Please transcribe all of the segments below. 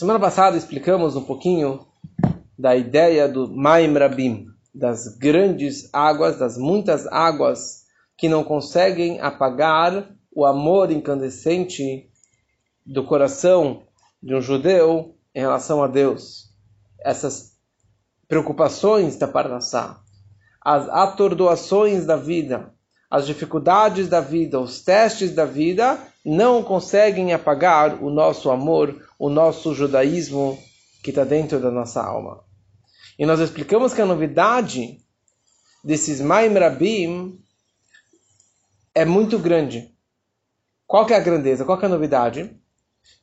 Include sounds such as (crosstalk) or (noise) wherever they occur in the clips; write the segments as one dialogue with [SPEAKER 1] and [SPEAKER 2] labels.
[SPEAKER 1] Semana passada explicamos um pouquinho da ideia do Maim Rabim, das grandes águas, das muitas águas que não conseguem apagar o amor incandescente do coração de um judeu em relação a Deus. Essas preocupações da Parnassá, as atordoações da vida, as dificuldades da vida, os testes da vida, não conseguem apagar o nosso amor, o nosso judaísmo que está dentro da nossa alma. E nós explicamos que a novidade desses Maim Rabim é muito grande. Qual que é a grandeza? Qual que é a novidade?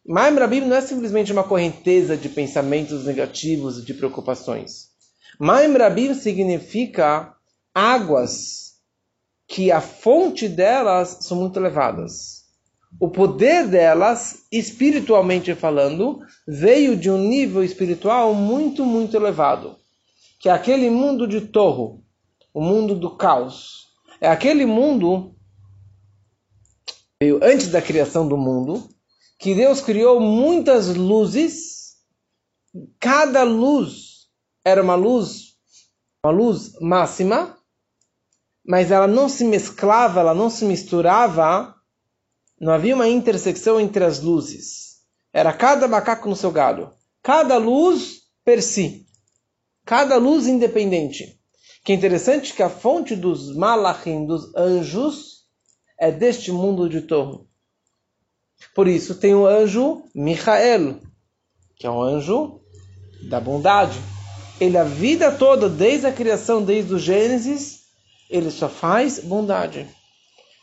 [SPEAKER 1] Maim Rabim não é simplesmente uma correnteza de pensamentos negativos de preocupações. Maim Rabim significa águas que a fonte delas são muito elevadas. O poder delas, espiritualmente falando, veio de um nível espiritual muito, muito elevado. Que é aquele mundo de torro, o mundo do caos. É aquele mundo veio antes da criação do mundo, que Deus criou muitas luzes, cada luz era uma luz, uma luz máxima, mas ela não se mesclava, ela não se misturava, não havia uma intersecção entre as luzes. Era cada macaco no seu galho, cada luz per si, cada luz independente. Que interessante que a fonte dos malachim, dos anjos, é deste mundo de torno. Por isso tem o anjo Michael, que é um anjo da bondade. Ele a vida toda, desde a criação, desde o Gênesis, ele só faz bondade.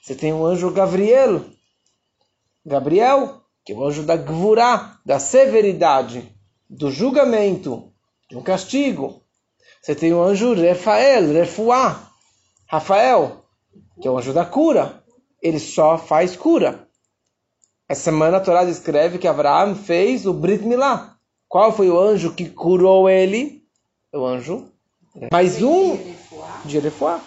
[SPEAKER 1] Você tem o anjo Gabriel, Gabriel, que é o anjo da Gvurá, da severidade, do julgamento, de um castigo. Você tem o anjo Rafael, Refuá, Rafael, que é o anjo da cura. Ele só faz cura. Essa semana a Torá descreve que Abraão fez o Brit Milá. Qual foi o anjo que curou ele? O anjo. Mais um de Erefuá.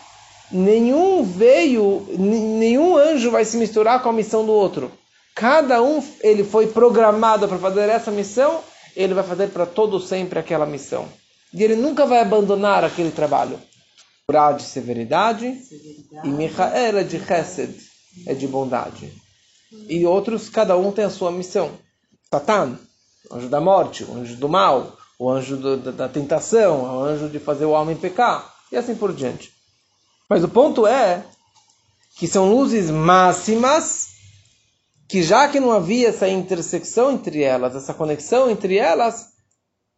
[SPEAKER 1] Nenhum veio, nenhum anjo vai se misturar com a missão do outro. Cada um ele foi programado para fazer essa missão, ele vai fazer para todo sempre aquela missão. E ele nunca vai abandonar aquele trabalho. Torá de severidade, severidade. e Michael é de Chesed, é de bondade. E outros, cada um tem a sua missão. Satan, o anjo da morte, o anjo do mal, o anjo do, da, da tentação, o anjo de fazer o homem pecar, e assim por diante. Mas o ponto é que são luzes máximas que já que não havia essa intersecção entre elas, essa conexão entre elas,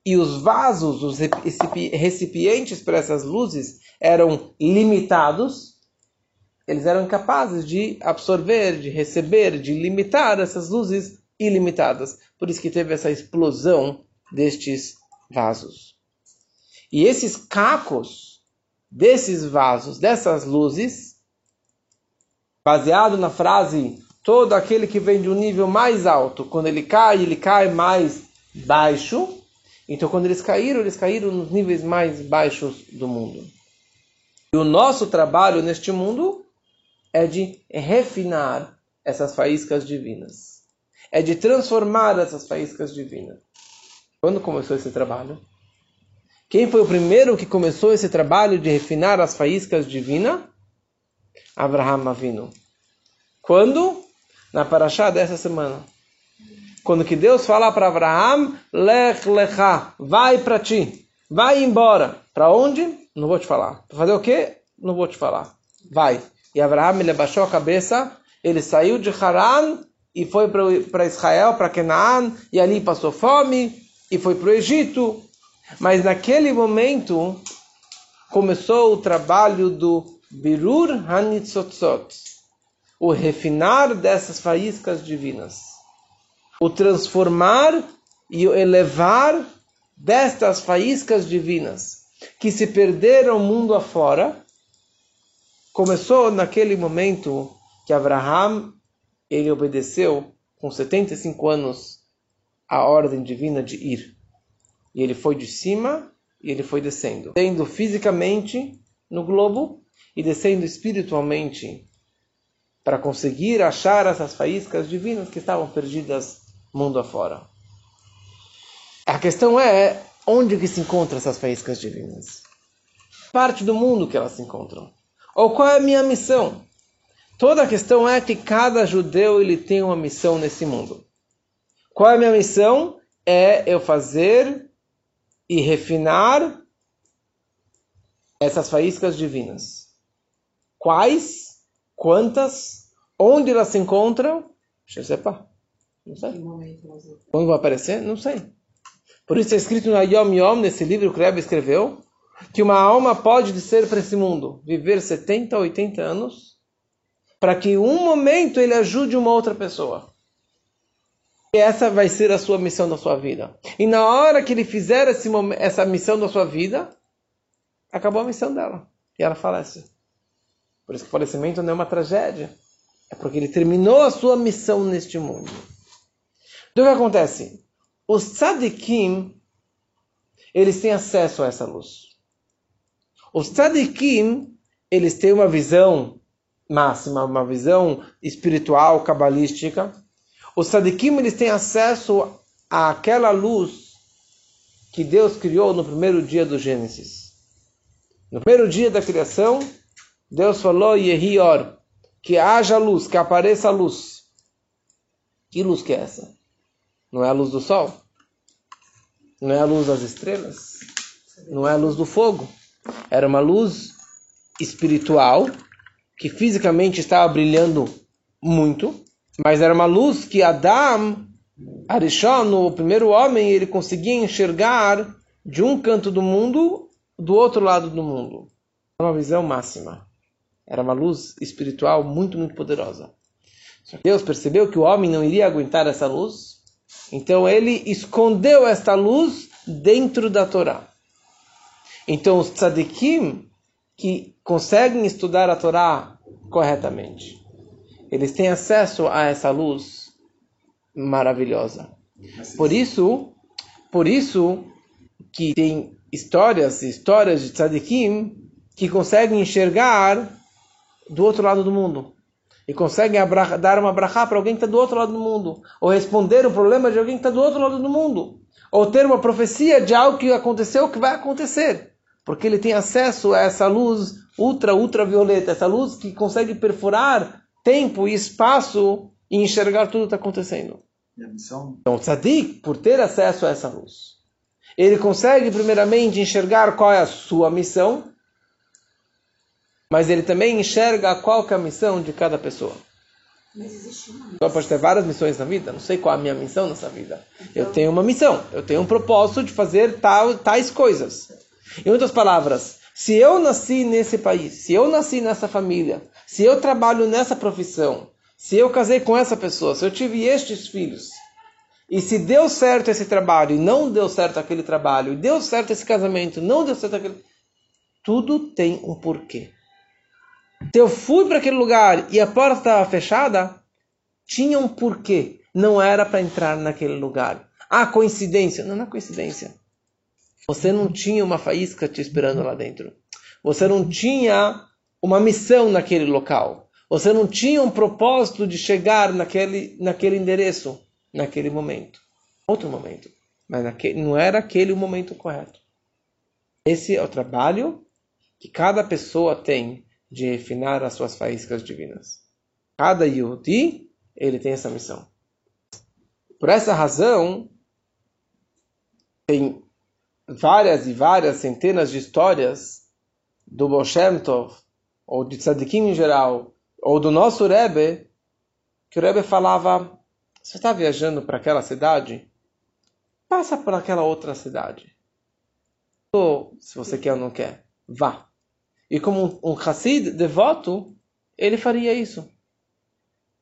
[SPEAKER 1] e os vasos, os recipientes para essas luzes eram limitados, eles eram incapazes de absorver, de receber, de limitar essas luzes ilimitadas. Por isso que teve essa explosão destes vasos. E esses cacos desses vasos, dessas luzes, baseado na frase todo aquele que vem de um nível mais alto, quando ele cai, ele cai mais baixo. Então, quando eles caíram, eles caíram nos níveis mais baixos do mundo. E o nosso trabalho neste mundo é de refinar essas faíscas divinas. É de transformar essas faíscas divinas. Quando começou esse trabalho? Quem foi o primeiro que começou esse trabalho de refinar as faíscas divinas? Abraham Avinu. Quando? Na paraxá dessa semana. Quando que Deus fala para Abraham, lech lecha, vai para ti, vai embora. Para onde? Não vou te falar. Para fazer o quê? Não vou te falar. Vai. E Abraão ele abaixou a cabeça, ele saiu de Haran e foi para Israel, para Canaã, e ali passou fome, e foi para o Egito. Mas naquele momento começou o trabalho do Birur Hanitzotzot, o refinar dessas faíscas divinas, o transformar e o elevar destas faíscas divinas que se perderam mundo afora Começou naquele momento que Abraham ele obedeceu com 75 anos a ordem divina de ir. E ele foi de cima e ele foi descendo, descendo fisicamente no globo e descendo espiritualmente para conseguir achar essas faíscas divinas que estavam perdidas mundo afora. questão é onde que se encontram essas faíscas divinas? Parte do mundo que elas se encontram. Ou qual é a minha missão? Toda a questão é que cada judeu ele tem uma missão nesse mundo. Qual é a minha missão? É eu fazer e refinar essas faíscas divinas. Quais? Quantas? Onde elas se encontram? Je sais pas. Não sei. Quando vai aparecer? Não sei. Por isso é escrito na Yom Yom, nesse livro que o Rebbe escreveu, que uma alma pode descer para esse mundo, viver 70, 80 anos, para que em um momento ele ajude uma outra pessoa. E essa vai ser a sua missão da sua vida. E na hora que ele fizer esse, essa missão da sua vida, acabou a missão dela. E ela falece. Por isso que o falecimento não é uma tragédia. É porque ele terminou a sua missão neste mundo. Então o que acontece? Os tzadikim, eles têm acesso a essa luz. Os tzadikim, eles têm uma visão máxima, uma visão espiritual, cabalística. Os tzadikim, eles têm acesso àquela luz que Deus criou no primeiro dia do Gênesis. No primeiro dia da criação, Deus falou, Yehior, que haja luz, que apareça luz. Que luz que é essa? Não é a luz do sol? Não é a luz das estrelas? Não é a luz do fogo? Era uma luz espiritual que fisicamente estava brilhando muito, mas era uma luz que Adam, Arishon, o primeiro homem, ele conseguia enxergar de um canto do mundo do outro lado do mundo. Uma visão máxima. Era uma luz espiritual muito, muito poderosa. Deus percebeu que o homem não iria aguentar essa luz, então ele escondeu esta luz dentro da Torá. Então os tzadikim que conseguem estudar a Torá corretamente, eles têm acesso a essa luz maravilhosa. Por isso, por isso que tem histórias, histórias de tzadikim que conseguem enxergar do outro lado do mundo. E conseguem dar uma brachá para alguém que está do outro lado do mundo. Ou responder o problema de alguém que está do outro lado do mundo. Ou ter uma profecia de algo que aconteceu que vai acontecer. Porque ele tem acesso a essa luz ultra, ultravioleta. Essa luz que consegue perfurar tempo e espaço e enxergar tudo que está acontecendo. Então, o tzadik, por ter acesso a essa luz, ele consegue primeiramente enxergar qual é a sua missão mas ele também enxerga qual é a missão de cada pessoa. Mas existe uma missão. pode ter várias missões na vida, não sei qual é a minha missão nessa vida. Então... Eu tenho uma missão, eu tenho um propósito de fazer tal, tais coisas. Em outras palavras, se eu nasci nesse país, se eu nasci nessa família, se eu trabalho nessa profissão, se eu casei com essa pessoa, se eu tive estes filhos, e se deu certo esse trabalho e não deu certo aquele trabalho, e deu certo esse casamento, não deu certo aquele. Tudo tem um porquê. Se eu fui para aquele lugar e a porta estava fechada, tinha um porquê. Não era para entrar naquele lugar. Ah, coincidência. Não, não é coincidência. Você não tinha uma faísca te esperando lá dentro. Você não tinha uma missão naquele local. Você não tinha um propósito de chegar naquele, naquele endereço, naquele momento. Outro momento. Mas naquele, não era aquele o momento correto. Esse é o trabalho que cada pessoa tem de refinar as suas faíscas divinas. Cada Yehudi, ele tem essa missão. Por essa razão, tem várias e várias centenas de histórias do Baal Tov, ou de Tzadikim em geral, ou do nosso Rebbe, que o Rebbe falava, você está viajando para aquela cidade? Passa por aquela outra cidade. Ou, se você quer ou não quer, vá. E como um Hassid devoto, ele faria isso.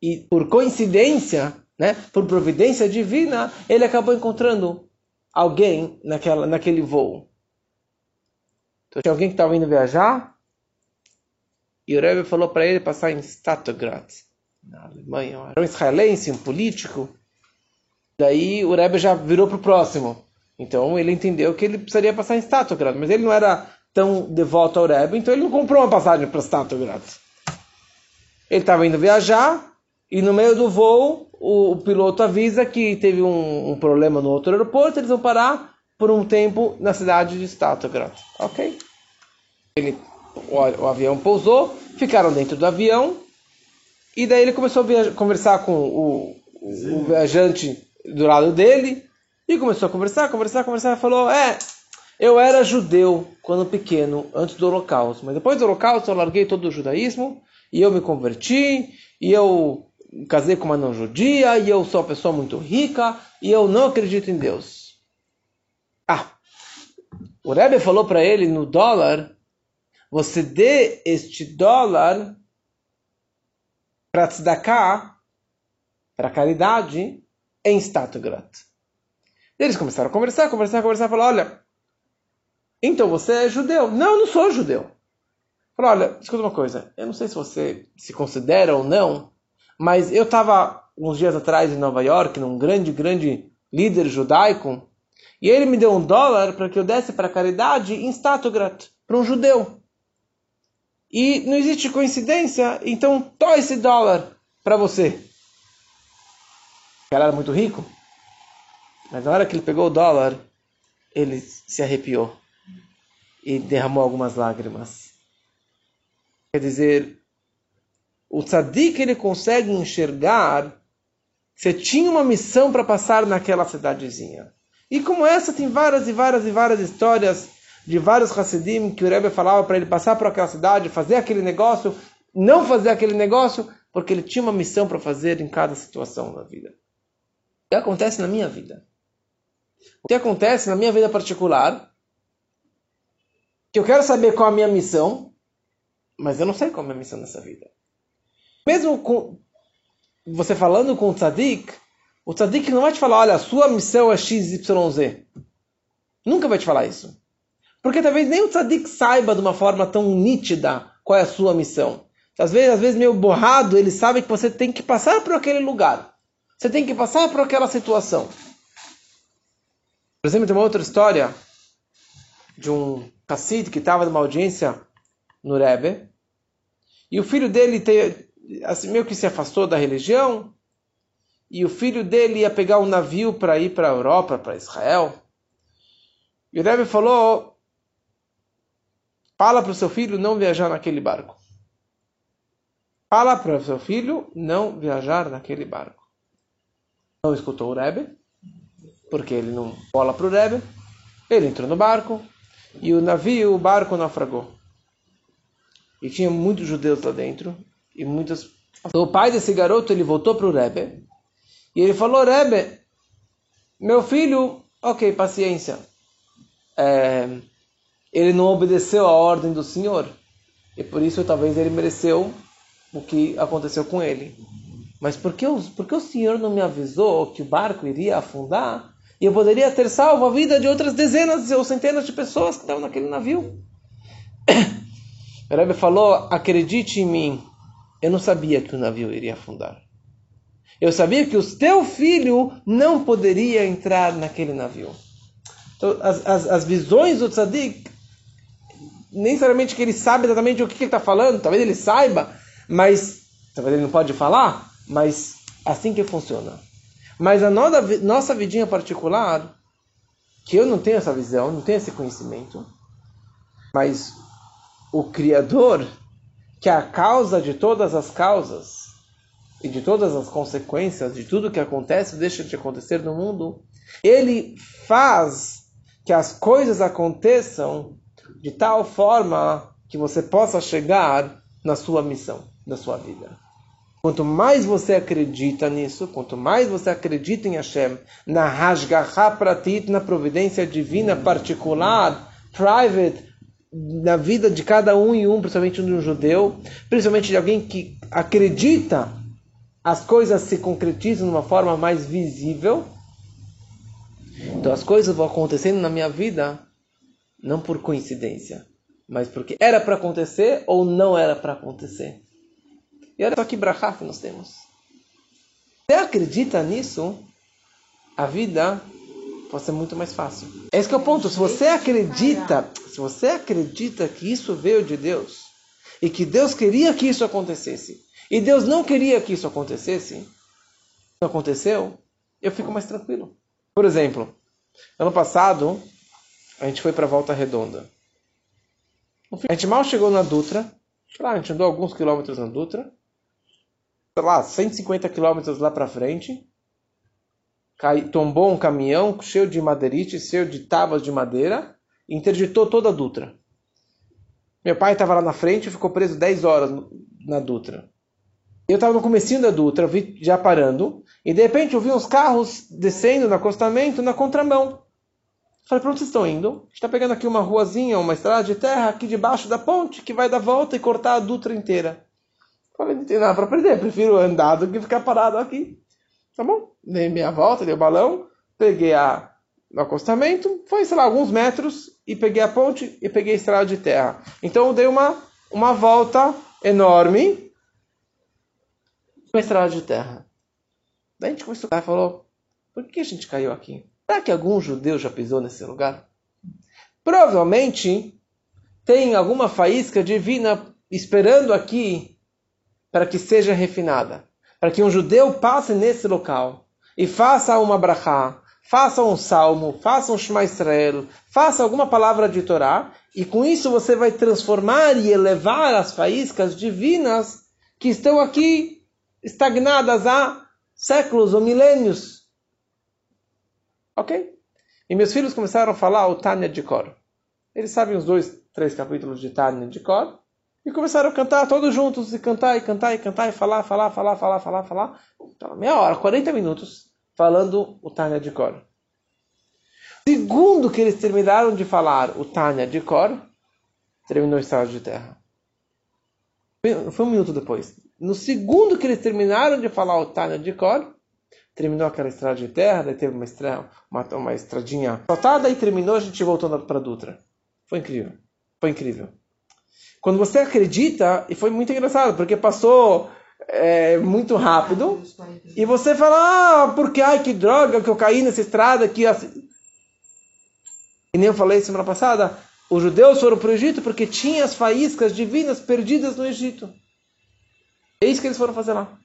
[SPEAKER 1] E por coincidência, né, por providência divina, ele acabou encontrando alguém naquela, naquele voo. Então tinha alguém que estava indo viajar e o Rebbe falou para ele passar em Statograd, na Alemanha. Era um israelense, um político. Daí o Rebbe já virou para o próximo. Então ele entendeu que ele precisaria passar em Statograd, mas ele não era tão devoto ao Rebbe, então ele não comprou uma passagem para Stalingrad. Ele estava indo viajar e no meio do voo o, o piloto avisa que teve um, um, problema no outro aeroporto, eles vão parar por um tempo na cidade de Statograd. Ok? Ele, o, o, avião pousou, ficaram dentro do avião e daí ele começou a conversar com o, o viajante do lado dele e começou a conversar, conversar, conversar e falou: É, eu era judeu quando pequeno, antes do Holocausto, mas depois do Holocausto eu larguei todo o judaísmo e eu me converti e eu casei com uma não judia e eu sou uma pessoa muito rica e eu não acredito em Deus. Ah, o Rebbe falou para ele no dólar, você dê este dólar para tzedakah, para caridade, em Statograd. Eles começaram a conversar, conversar, conversar, falar, olha, então você é judeu? Não, eu não sou judeu. Falou, olha, escuta uma coisa, eu não sei se você se considera ou não, mas eu estava uns dias atrás em Nova York, num grande, grande líder judaico, e ele me deu um dólar para que eu desse para caridade em Statograt, para um judeu. E não existe coincidência, então toma esse dólar para você. O cara era muito rico, mas na hora que ele pegou o dólar, ele se arrepiou e derramou algumas lágrimas. Quer dizer, o tzadik ele consegue enxergar você tinha uma missão para passar naquela cidadezinha. E como essa, tem várias e várias e várias histórias de vários Hassidim que o Rebbe falava para ele passar por aquela cidade, fazer aquele negócio, não fazer aquele negócio, porque ele tinha uma missão para fazer em cada situação na vida. O que acontece na minha vida? O que acontece na minha vida particular? Que eu quero saber qual a minha missão, mas eu não sei qual é a minha missão nessa vida. Mesmo com você falando com o tzadik, o tzadik não vai te falar, olha, a sua missão é XYZ. Nunca vai te falar isso. Porque talvez nem o tzadik saiba de uma forma tão nítida qual é a sua missão. Às vezes, às vezes meio borrado, ele sabe que você tem que passar por aquele lugar. Você tem que passar por aquela situação. Por exemplo, tem uma outra história de um Hassid que estava numa audiência no Rebbe. E o filho dele te, assim, meio que se afastou da religião, e o filho dele ia pegar um navio para ir para a Europa, para Israel. E o Rebbe falou: fala para o seu filho não viajar naquele barco. Fala para o seu filho não viajar naquele barco. Não escutou o Rebbe, porque ele não bola para o Rebbe. Ele entrou no barco e o navio, o barco naufragou. E tinha muitos judeus lá dentro e muitas. O pai desse garoto ele voltou para o Rebbe e ele falou: Rebbe, meu filho, ok, paciência. É, ele não obedeceu a ordem do Senhor e por isso talvez ele mereceu o que aconteceu com ele. Mas por que, por que o Senhor não me avisou que o barco iria afundar e eu poderia ter salvo a vida de outras dezenas ou centenas de pessoas que estavam naquele navio? (coughs) O Rebbe falou: acredite em mim, eu não sabia que o navio iria afundar. Eu sabia que o teu filho não poderia entrar naquele navio. Então, as, as, as visões do tzadik, nem necessariamente que ele sabe exatamente o que, ele está falando, talvez ele saiba, mas talvez ele não pode falar, mas assim que funciona. Mas a nossa, nossa vidinha particular, que eu não tenho essa visão, não tenho esse conhecimento, mas o Criador, que é a causa de todas as causas e de todas as consequências de tudo que acontece deixa de acontecer no mundo, ele faz que as coisas aconteçam de tal forma que você possa chegar na sua missão, na sua vida. Quanto mais você acredita nisso, quanto mais você acredita em Hashem, na Hashgaha Pratit, na providência divina particular, private, na vida de cada um e um, principalmente de um judeu, principalmente de alguém que acredita as coisas se concretizam de uma forma mais visível. Então as coisas vão acontecendo na minha vida não por coincidência, mas porque era para acontecer ou não era para acontecer. E olha só que brachá que nós temos. Você acredita nisso, a vida pode ser muito mais fácil. Esse é o ponto. Se você acredita, se você acredita que isso veio de Deus, e que Deus queria que isso acontecesse, e Deus não queria que isso acontecesse, não aconteceu, eu fico mais tranquilo. Por exemplo, ano passado, a gente foi para Volta Redonda. A gente mal chegou na Dutra, lá, a gente andou alguns quilômetros na Dutra, lá, 150 quilômetros lá para frente, cai, tombou um caminhão cheio de madeirite, cheio de tábuas de madeira, interditou toda a Dutra. Meu pai estava lá na frente e ficou preso 10 horas na Dutra. Eu estava no comecinho da Dutra, vi já parando, e de repente eu vi uns carros descendo no acostamento na contramão. Falei, para onde vocês estão indo? A gente está pegando aqui uma ruazinha, uma estrada de terra aqui debaixo da ponte que vai dar volta e cortar a Dutra inteira. Falei, não tem nada para perder, prefiro andar do que ficar parado aqui. Tá bom? Dei minha volta, dei o balão, peguei a, o acostamento, foi, sei lá, alguns metros, e peguei a ponte e peguei a estrada de terra. Então eu dei uma, uma volta enorme com a estrada de terra. Daí a gente começou a falou, por que a gente caiu aqui? Será que algum judeu já pisou nesse lugar? Provavelmente tem alguma faísca divina esperando aqui para que seja refinada. Para que um judeu passe nesse local e faça uma brachá, faça um salmo, faça um Shema Israel, faça alguma palavra de Torá, e com isso você vai transformar e elevar as faíscas divinas que estão aqui estagnadas há séculos ou milênios. Ok? E meus filhos começaram a falar o Tânia de cor. Eles sabem os dois, três capítulos de Tânia de cor. E começaram a cantar todos juntos, e cantar, e cantar, e cantar, e falar, falar, falar, falar, falar, falar. Então, meia hora, 40 minutos falando o Tânia de Cor. Segundo que eles terminaram de falar o Tânia de Cor, terminou o estado de terra. Foi um minuto depois. No segundo que eles terminaram de falar o Tânia de Cor, terminou aquela estrada de terra, daí teve uma, estrada, uma, uma estradinha soltada e terminou, a gente voltou para Dutra. Foi incrível. Foi incrível. Quando você acredita, e foi muito engraçado, porque passou é, muito rápido. E você fala, ah, porque ai que droga que eu caí nessa estrada que assim. E nem eu falei semana passada, os judeus foram para o Egito porque tinha as faíscas divinas perdidas no Egito. É isso que eles foram fazer lá.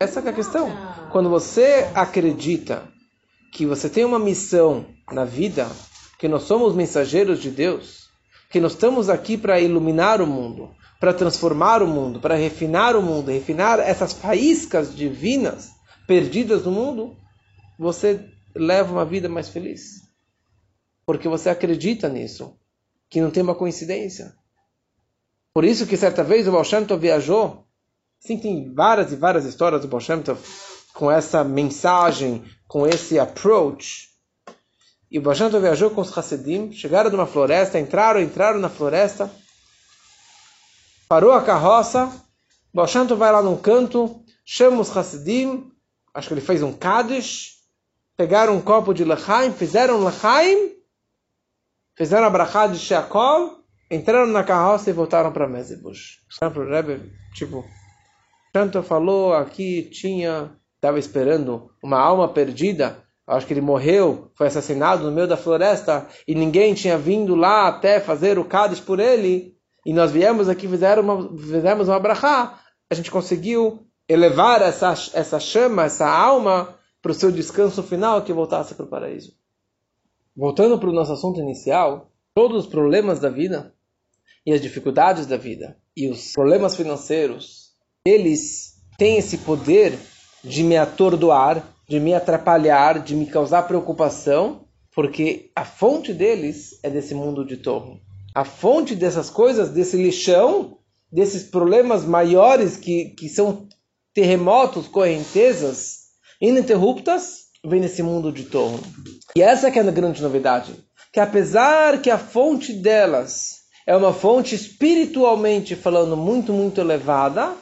[SPEAKER 1] Essa é a questão. Quando você acredita que você tem uma missão na vida, que nós somos mensageiros de Deus, que nós estamos aqui para iluminar o mundo, para transformar o mundo, para refinar o mundo, refinar essas faíscas divinas perdidas no mundo, você leva uma vida mais feliz. Porque você acredita nisso, que não tem uma coincidência. Por isso que certa vez o Baal viajou, sim, tem várias e várias histórias do Baal com essa mensagem, com esse approach. E o viajou com os Hassidim, chegaram de uma floresta, entraram, entraram na floresta, Parou a carroça, Balshanto vai lá num canto, chama os Hassidim, acho que ele fez um Kaddish, pegaram um copo de Lechaim, fizeram Lechaim, fizeram a brachá de Sheakol, entraram na carroça e voltaram para Mezebush. O Rebbe, tipo, Shanto falou aqui tinha, estava esperando uma alma perdida, acho que ele morreu, foi assassinado no meio da floresta e ninguém tinha vindo lá até fazer o Kaddish por ele e nós viemos aqui, fizemos uma, fizemos uma brachá, a gente conseguiu elevar essa, essa chama, essa alma, para o seu descanso final, que voltasse para o paraíso. Voltando para o nosso assunto inicial, todos os problemas da vida e as dificuldades da vida e os problemas financeiros, eles têm esse poder de me atordoar, de me atrapalhar, de me causar preocupação, porque a fonte deles é desse mundo de torre a fonte dessas coisas, desse lixão, desses problemas maiores que, que são terremotos, correntezas ininterruptas, vem nesse mundo de torno. E essa que é a grande novidade, que apesar que a fonte delas é uma fonte espiritualmente falando muito, muito elevada,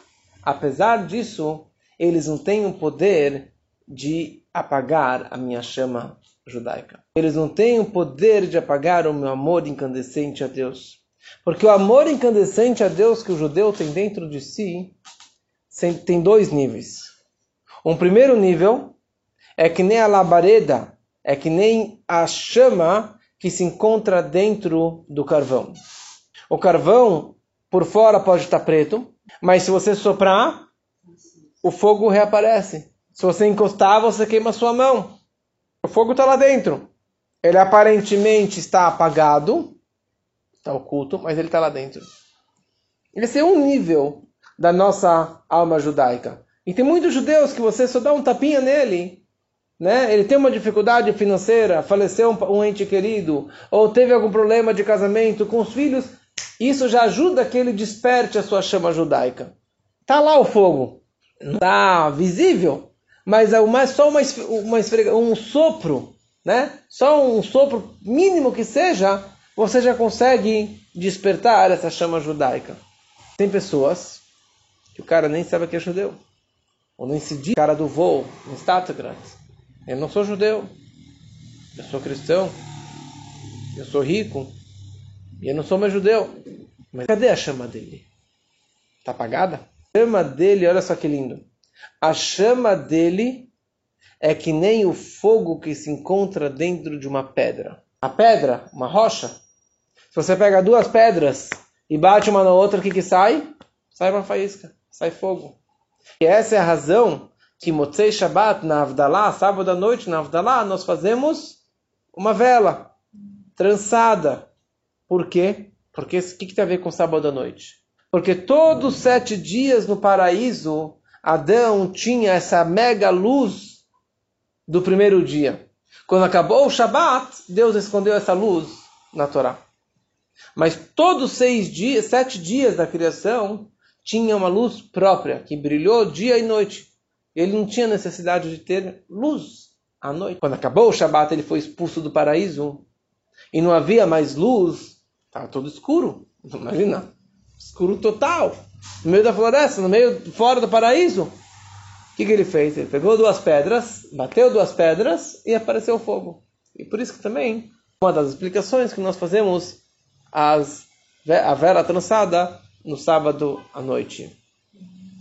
[SPEAKER 1] apesar disso, eles não têm o poder de apagar a minha chama judaica. Eles não têm o poder de apagar o meu amor incandescente a Deus. Porque o amor incandescente a Deus que o judeu tem dentro de si tem dois níveis. Um primeiro nível é que nem a labareda, é que nem a chama que se encontra dentro do carvão. O carvão, por fora pode estar preto, mas se você soprar, o fogo reaparece. Se você encostar, você queima sua mão. O fogo está lá dentro. Ele aparentemente está apagado, está oculto, mas ele está lá dentro. Esse é um nível da nossa alma judaica. E tem muitos judeus que você só dá um tapinha nele, né? Ele tem uma dificuldade financeira, faleceu um, ente querido, ou teve algum problema de casamento com os filhos, isso já ajuda que ele desperte a sua chama judaica. Tá lá o fogo, tá visível, mas é uma, só uma, uma um sopro, né? Só um sopro mínimo que seja, você já consegue despertar essa chama judaica. Tem pessoas que o cara nem sabe que é judeu. Ou nem se diz cara do voo, no Stategrad. Eu não sou judeu. Eu sou cristão. Eu sou rico. E eu não sou mais judeu. Mas cadê a chama dele? Está apagada? A chama dele, olha só que lindo. A chama dele é que nem o fogo que se encontra dentro de uma pedra. A pedra, uma rocha. Se você pega duas pedras e bate uma na outra, o que, que sai? Sai uma faísca sai fogo. E essa é a razão que Motzei Shabbat na Avdalá, sábado à noite na Avdalá, nós fazemos uma vela trançada. Por quê? Porque o que, que tem a ver com sábado à noite? Porque todos os sete dias no paraíso, Adão tinha essa mega luz do primeiro dia. Quando acabou o Shabat, Deus escondeu essa luz na Torá. Mas todos os seis dias, sete dias da criação, tinha uma luz própria, que brilhou dia e noite. Ele não tinha necessidade de ter luz à noite. Quando acabou o Shabat, ele foi expulso do paraíso. E não havia mais luz. Estava todo escuro. Imagina. Escuro total. No meio da floresta, no meio, fora do paraíso. O que, que ele fez? Ele pegou duas pedras, bateu duas pedras e apareceu fogo. E por isso que também, uma das explicações que nós fazemos as, a vela trançada no sábado à noite.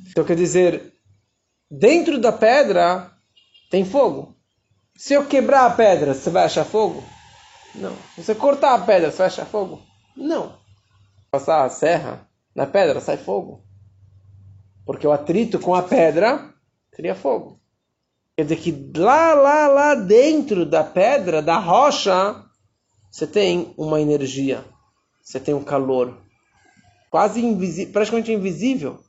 [SPEAKER 1] Então quer dizer, dentro da pedra tem fogo. Se eu quebrar a pedra, você vai achar fogo? Não. Se você cortar a pedra, você vai achar fogo? Não. Passar a serra na pedra, sai fogo. Porque o atrito com a pedra cria fogo. Quer dizer que lá, lá, lá dentro da pedra, da rocha, você tem uma energia, você tem um calor, quase invisível, praticamente invisível.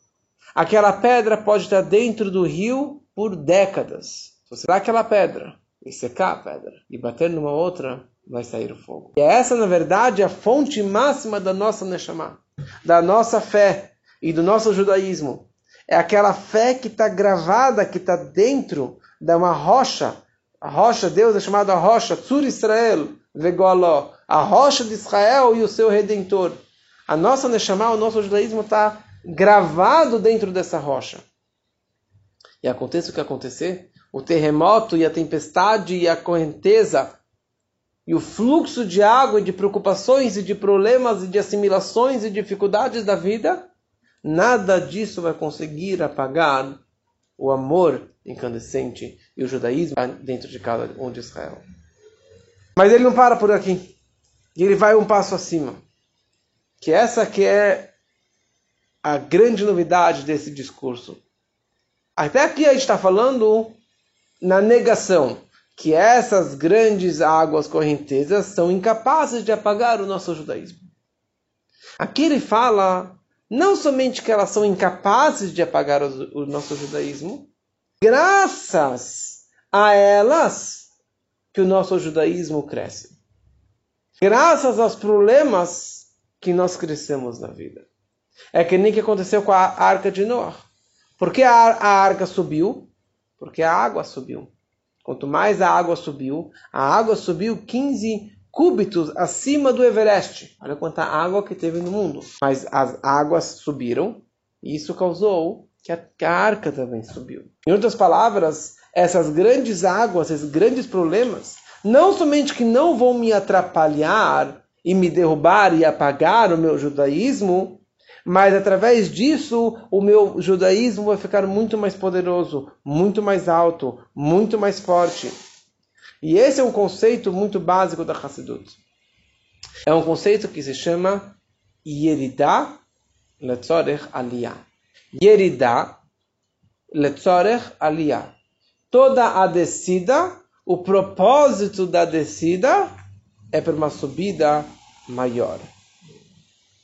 [SPEAKER 1] Aquela pedra pode estar dentro do rio por décadas. Se você dá aquela pedra e secar a pedra e bater numa outra, vai sair o fogo. E essa, na verdade, é a fonte máxima da nossa Neshama, da nossa fé e do nosso judaísmo. É aquela fé que está gravada, que está dentro de uma rocha. A rocha, Deus é chamada rocha, Tzur Israel, Vegoló, a rocha de Israel e o seu Redentor. A nossa Neshama, o nosso judaísmo está gravado dentro dessa rocha. E aconteça o que acontecer, o terremoto e a tempestade e a correnteza e o fluxo de água de preocupações e de problemas e de assimilações e dificuldades da vida, nada disso vai conseguir apagar o amor incandescente e o judaísmo dentro de cada um de Israel. Mas ele não para por aqui. Ele vai um passo acima que essa que é a grande novidade desse discurso. Até aqui a gente está falando na negação, que essas grandes águas correntezas são incapazes de apagar o nosso judaísmo. Aqui ele fala não somente que elas são incapazes de apagar o, o nosso judaísmo, graças a elas que o nosso judaísmo cresce. Graças aos problemas que nós crescemos na vida. É que nem que aconteceu com a arca de Noé. Por que a, a arca subiu? Porque a água subiu. Quanto mais a água subiu, a água subiu 15 cúbitos acima do Everest. Olha quanta água que teve no mundo. Mas as águas subiram e isso causou que a, arca também subiu. Em outras palavras, essas grandes águas, esses grandes problemas, não somente que não vão me atrapalhar e me derrubar e apagar o meu judaísmo, mas através disso o meu judaísmo vai ficar muito mais poderoso, muito mais alto, muito mais forte. E esse é um conceito muito básico da Hassidut. É um conceito que se chama Yeridah letzorech aliyah. Yeridá, letzorech aliyah. Toda a descida, o propósito da descida é para uma subida maior.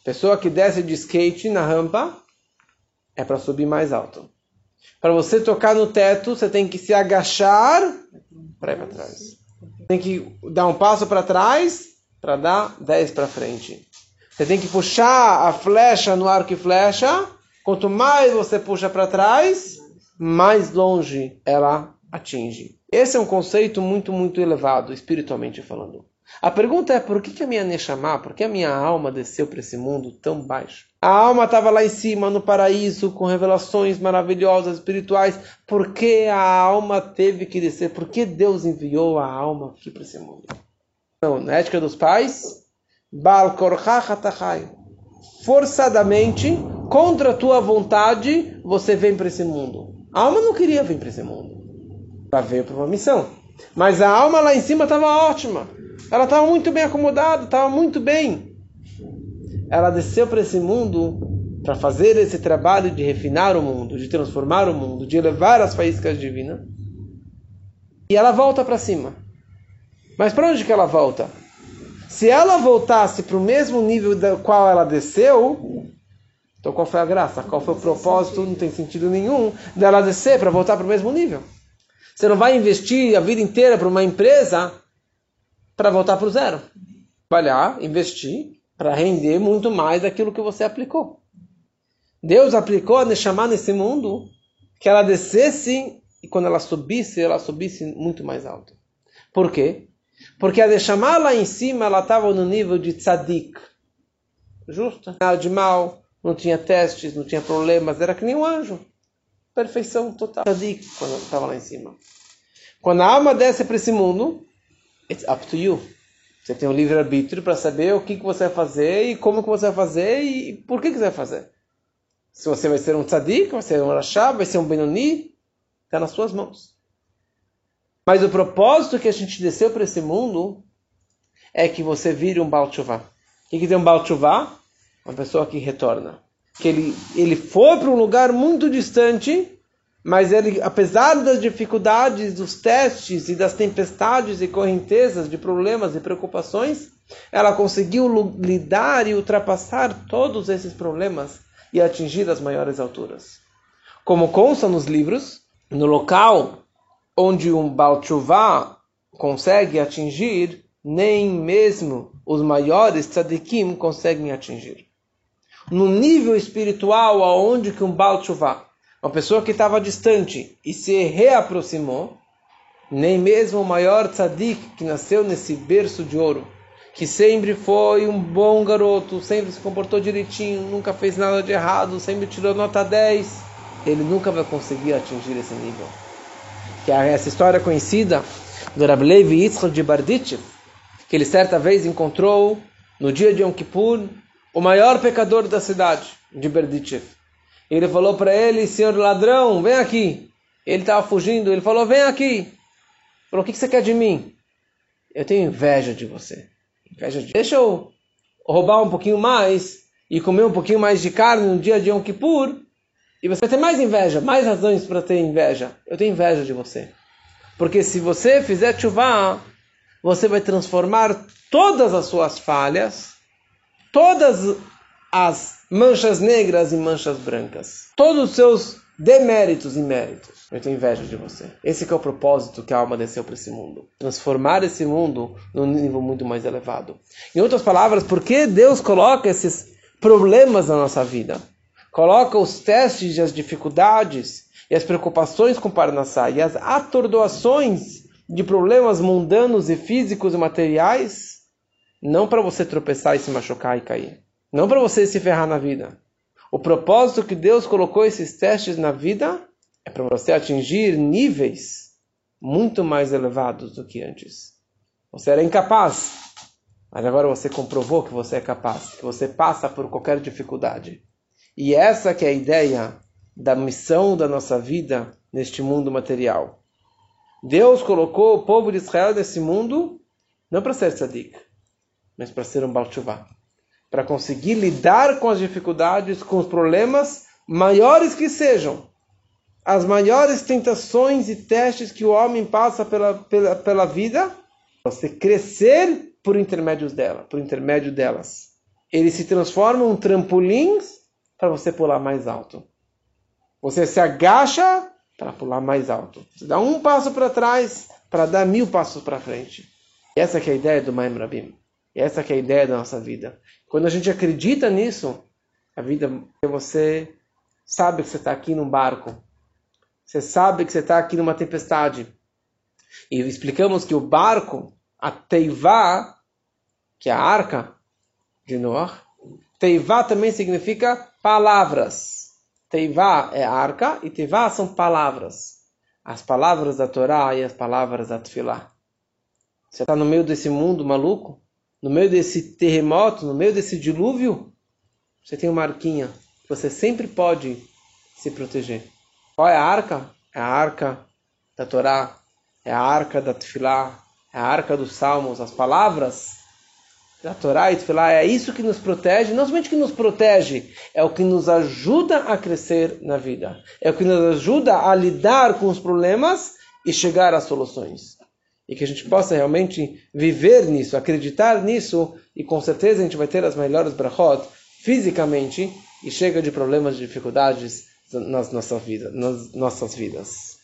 [SPEAKER 1] Pessoa que desce de skate na rampa é para subir mais alto. Para você tocar no teto, você tem que se agachar para ir para trás. Tem que dar um passo para trás para dar 10 para frente. Você tem que puxar a flecha no arco e flecha. Quanto mais você puxa para trás, mais longe ela atinge. Esse é um conceito muito, muito elevado, espiritualmente falando. A pergunta é por que, que a minha Neshama, por que a minha alma desceu para esse mundo tão baixo? A alma estava lá em cima, no paraíso, com revelações maravilhosas, espirituais. Por que a alma teve que descer? Por que Deus enviou a alma aqui para esse mundo? Não, na ética dos pais, Bal Forçadamente, contra a tua vontade, você vem para esse mundo. A alma não queria vir para esse mundo. Ela veio para uma missão. Mas a alma lá em cima estava ótima. Ela estava muito bem acomodada, estava muito bem. Ela desceu para esse mundo para fazer esse trabalho de refinar o mundo, de transformar o mundo, de elevar as faíscas divinas. E ela volta para cima. Mas para onde que ela volta? Se ela voltasse para o mesmo nível do qual ela desceu, então qual foi a graça? Qual foi o propósito? Não tem sentido nenhum dela descer para voltar para o mesmo nível. Você não vai investir a vida inteira para uma empresa para voltar para o zero. Trabalhar, investir para render muito mais daquilo que você aplicou. Deus aplicou a chamar nesse mundo que ela descesse e quando ela subisse, ela subisse muito mais alto. Por quê? Porque a Neshama lá em cima, ela estava no nível de tzadik. Justo? Nada de mal, não tinha testes, não tinha problemas, era que nem um anjo. Perfeição total. Tzadik, quando estava lá em cima. Quando a alma desce para esse mundo, It's up to you. Você tem um livre-arbítrio para saber o que, que você vai fazer e como que você vai fazer e por que, que você vai fazer. Se você vai ser um tzadik, vai ser um rachá, vai ser um benoni, está nas suas mãos. Mas o propósito que a gente desceu para esse mundo é que você vire um Baal O que, que tem um Baal Uma pessoa que retorna. Que ele, ele foi para um lugar muito distante mas ele, apesar das dificuldades, dos testes e das tempestades e correntezas de problemas e preocupações, ela conseguiu lidar e ultrapassar todos esses problemas e atingir as maiores alturas. Como consta nos livros, no local onde um Baal consegue atingir, nem mesmo os maiores tzadikim conseguem atingir. No nível espiritual aonde que um Baal uma pessoa que estava distante e se reaproximou, nem mesmo o maior tzadik que nasceu nesse berço de ouro, que sempre foi um bom garoto, sempre se comportou direitinho, nunca fez nada de errado, sempre tirou nota 10, ele nunca vai conseguir atingir esse nível. Que é essa história conhecida do Rav Levi Yitzchak de Barditchev, que ele certa vez encontrou no dia de Yom Kippur o maior pecador da cidade de Berditchev. Ele falou para ele, senhor ladrão, vem aqui. Ele estava fugindo, ele falou, vem aqui. Falou, o que você quer de mim? Eu tenho inveja de você. Inveja de... Deixa eu roubar um pouquinho mais e comer um pouquinho mais de carne no dia de Yom Kippur. E você vai ter mais inveja, mais razões para ter inveja. Eu tenho inveja de você. Porque se você fizer chuva, você vai transformar todas as suas falhas, todas as manchas negras e manchas brancas. Todos os seus deméritos e méritos. Eu tenho inveja de você. Esse é o propósito que a alma desceu para esse mundo. Transformar esse mundo num nível muito mais elevado. Em outras palavras, por que Deus coloca esses problemas na nossa vida? Coloca os testes e as dificuldades e as preocupações com Parnassá e as atordoações de problemas mundanos e físicos e materiais não para você tropeçar e se machucar e cair não para você se ferrar na vida. O propósito que Deus colocou esses testes na vida é para você atingir níveis muito mais elevados do que antes. Você era incapaz, mas agora você comprovou que você é capaz, que você passa por qualquer dificuldade. E essa que é a ideia da missão da nossa vida neste mundo material. Deus colocou o povo de Israel nesse mundo não para ser tzadik, mas para ser um Baal para conseguir lidar com as dificuldades, com os problemas maiores que sejam. As maiores tentações e testes que o homem passa pela, pela, pela vida, você crescer por intermédio dela, por intermédio delas. Eles se transformam em trampolins para você pular mais alto. Você se agacha para pular mais alto. Você dá um passo para trás para dar mil passos para frente. E essa é a ideia do Maim Rabim. E essa é a ideia da nossa vida. Quando a gente acredita nisso, a vida você sabe que você está aqui num barco. Você sabe que você está aqui numa tempestade. E explicamos que o barco, a Teivá, que é a arca de Noé, Teivá também significa palavras. Teivá é arca e Teivá são palavras. As palavras da Torá e as palavras da Tfilá. Você está no meio desse mundo maluco? No meio desse terremoto? No meio desse dilúvio? Você tem uma arquinha. Você sempre pode se proteger. Qual é a arca? É a arca da Torá. É a arca da Tfilá. É a arca dos Salmos. As palavras da Torá e Tefilá, é isso que nos protege, não somente que nos protege, é o que nos ajuda a crescer na vida, é o que nos ajuda a lidar com os problemas e chegar às soluções. E que a gente possa realmente viver nisso, acreditar nisso, e com certeza a gente vai ter as melhores brachot fisicamente e chega de problemas, de dificuldades nas nossas vidas. Nas nossas vidas.